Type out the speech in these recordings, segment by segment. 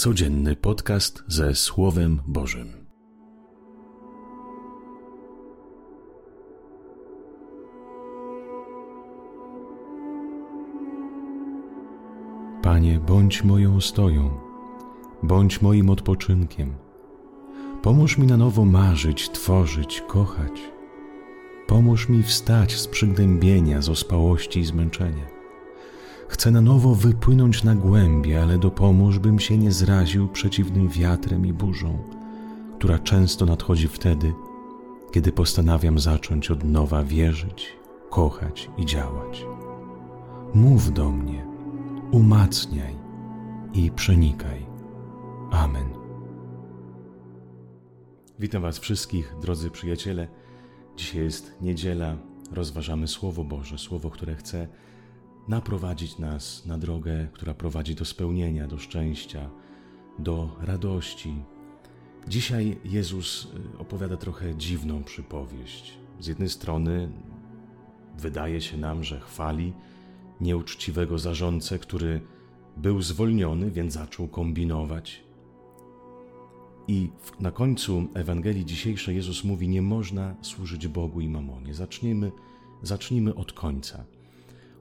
Codzienny podcast ze Słowem Bożym. Panie, bądź moją stoją, bądź moim odpoczynkiem. Pomóż mi na nowo marzyć, tworzyć, kochać. Pomóż mi wstać z przygnębienia, z ospałości i zmęczenia Chcę na nowo wypłynąć na głębie, ale dopomóż, bym się nie zraził przeciwnym wiatrem i burzą, która często nadchodzi wtedy, kiedy postanawiam zacząć od nowa wierzyć, kochać i działać. Mów do mnie, umacniaj i przenikaj. Amen. Witam Was wszystkich, drodzy przyjaciele. Dzisiaj jest niedziela, rozważamy Słowo Boże, Słowo, które chce naprowadzić nas na drogę, która prowadzi do spełnienia, do szczęścia, do radości. Dzisiaj Jezus y, opowiada trochę dziwną przypowieść. Z jednej strony wydaje się nam, że chwali nieuczciwego zarządcę, który był zwolniony, więc zaczął kombinować. I na końcu Ewangelii dzisiejszej Jezus mówi: Nie można służyć Bogu i mamonie. Zacznijmy, zacznijmy od końca.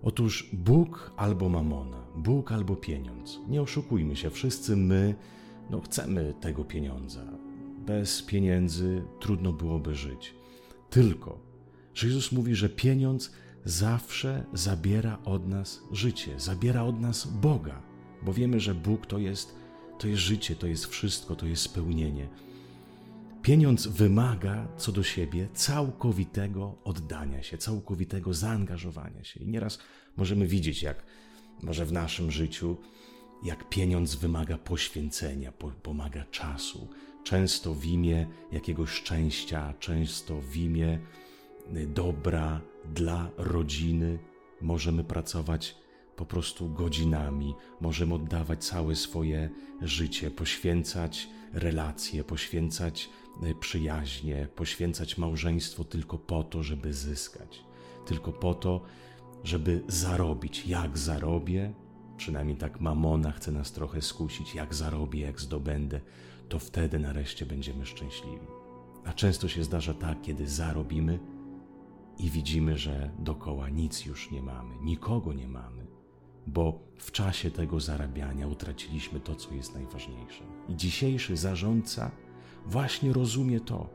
Otóż Bóg albo mamona, Bóg albo pieniądz. Nie oszukujmy się, wszyscy my no, chcemy tego pieniądza. Bez pieniędzy trudno byłoby żyć. Tylko, że Jezus mówi, że pieniądz zawsze zabiera od nas życie, zabiera od nas Boga, bo wiemy, że Bóg to jest, to jest życie, to jest wszystko, to jest spełnienie. Pieniądz wymaga co do siebie całkowitego oddania się, całkowitego zaangażowania się. I nieraz możemy widzieć, jak może w naszym życiu, jak pieniądz wymaga poświęcenia, pomaga czasu, często w imię jakiegoś szczęścia, często w imię y, dobra dla rodziny. Możemy pracować po prostu godzinami, możemy oddawać całe swoje życie, poświęcać relacje, poświęcać y, przyjaźnie, poświęcać małżeństwo tylko po to, żeby zyskać, tylko po to, żeby zarobić. Jak zarobię, przynajmniej tak mamona chce nas trochę skusić, jak zarobię, jak zdobędę, to wtedy nareszcie będziemy szczęśliwi. A często się zdarza tak, kiedy zarobimy i widzimy, że dokoła nic już nie mamy, nikogo nie mamy, bo w czasie tego zarabiania utraciliśmy to, co jest najważniejsze. I dzisiejszy zarządca właśnie rozumie to,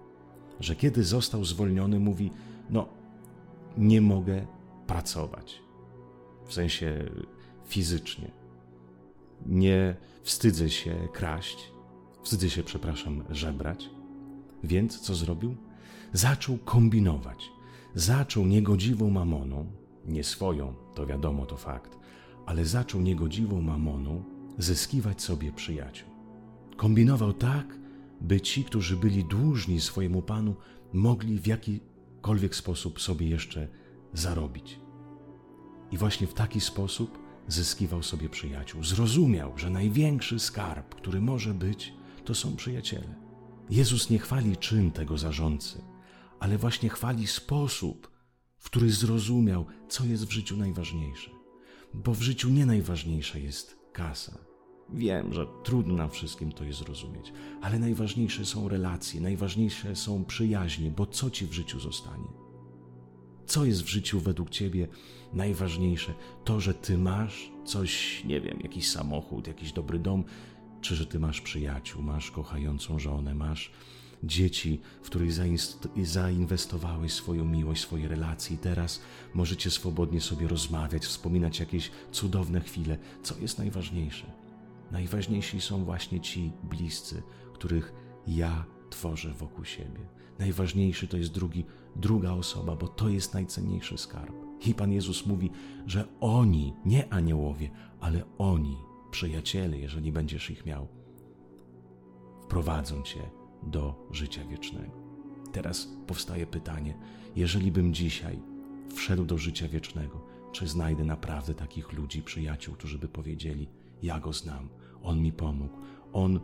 że kiedy został zwolniony, mówi: No, nie mogę pracować, w sensie fizycznie. Nie wstydzę się kraść, wstydzę się, przepraszam, żebrać. Więc co zrobił? Zaczął kombinować. Zaczął niegodziwą mamoną, nie swoją, to wiadomo, to fakt, ale zaczął niegodziwą mamoną zyskiwać sobie przyjaciół. Kombinował tak, by ci, którzy byli dłużni swojemu panu, mogli w jakikolwiek sposób sobie jeszcze zarobić. I właśnie w taki sposób zyskiwał sobie przyjaciół. Zrozumiał, że największy skarb, który może być, to są przyjaciele. Jezus nie chwali czyn tego zarządcy, ale właśnie chwali sposób, w który zrozumiał, co jest w życiu najważniejsze. Bo w życiu nie najważniejsza jest kasa. Wiem, że trudno nam wszystkim to jest zrozumieć, ale najważniejsze są relacje, najważniejsze są przyjaźnie, bo co ci w życiu zostanie? Co jest w życiu według Ciebie najważniejsze? To, że Ty masz coś, nie wiem, jakiś samochód, jakiś dobry dom, czy że Ty masz przyjaciół, masz kochającą żonę, masz dzieci, w których zainwestowałeś swoją miłość, swoje relacje i teraz możecie swobodnie sobie rozmawiać, wspominać jakieś cudowne chwile. Co jest najważniejsze? Najważniejsi są właśnie ci bliscy, których ja tworzę wokół siebie. Najważniejszy to jest drugi, druga osoba, bo to jest najcenniejszy skarb. I Pan Jezus mówi, że oni, nie aniołowie, ale oni, przyjaciele, jeżeli będziesz ich miał, wprowadzą cię do życia wiecznego. Teraz powstaje pytanie: jeżeli bym dzisiaj wszedł do życia wiecznego, czy znajdę naprawdę takich ludzi, przyjaciół, którzy by powiedzieli: Ja go znam, on mi pomógł, on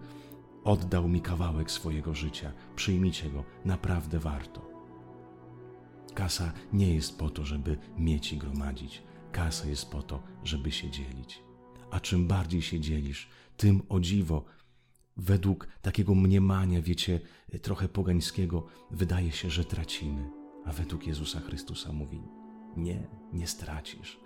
Oddał mi kawałek swojego życia. Przyjmijcie go, naprawdę warto. Kasa nie jest po to, żeby mieć i gromadzić. Kasa jest po to, żeby się dzielić. A czym bardziej się dzielisz, tym o dziwo według takiego mniemania, wiecie, trochę pogańskiego, wydaje się, że tracimy. A według Jezusa Chrystusa mówi: Nie, nie stracisz,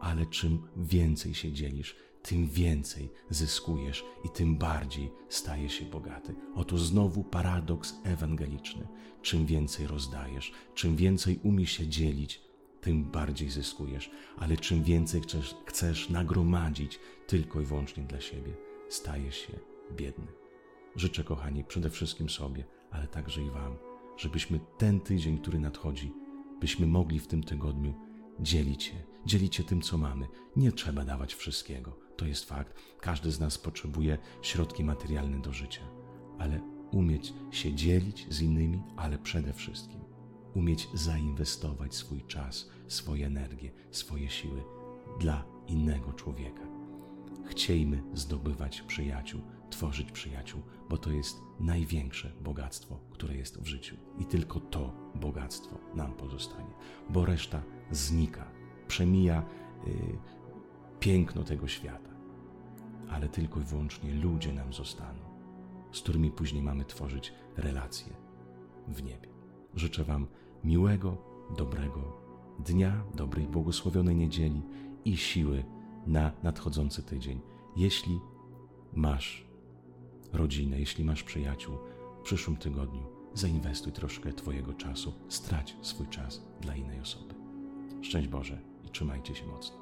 ale czym więcej się dzielisz, tym więcej zyskujesz i tym bardziej stajesz się bogaty. Oto znowu paradoks ewangeliczny. Czym więcej rozdajesz, czym więcej umiesz się dzielić, tym bardziej zyskujesz, ale czym więcej chcesz, chcesz nagromadzić tylko i wyłącznie dla siebie, stajesz się biedny. Życzę, kochani, przede wszystkim sobie, ale także i Wam, żebyśmy ten tydzień, który nadchodzi, byśmy mogli w tym tygodniu dzielić się, dzielić się tym, co mamy. Nie trzeba dawać wszystkiego, to jest fakt. Każdy z nas potrzebuje środki materialne do życia, ale umieć się dzielić z innymi, ale przede wszystkim umieć zainwestować swój czas, swoją energię, swoje siły dla innego człowieka. Chciejmy zdobywać przyjaciół, tworzyć przyjaciół, bo to jest największe bogactwo, które jest w życiu. I tylko to bogactwo nam pozostanie, bo reszta znika, przemija yy, piękno tego świata. Ale tylko i wyłącznie ludzie nam zostaną, z którymi później mamy tworzyć relacje w niebie. Życzę Wam miłego, dobrego dnia, dobrej, błogosławionej niedzieli i siły na nadchodzący tydzień. Jeśli masz rodzinę, jeśli masz przyjaciół, w przyszłym tygodniu zainwestuj troszkę Twojego czasu, strać swój czas dla innej osoby. Szczęść Boże i trzymajcie się mocno.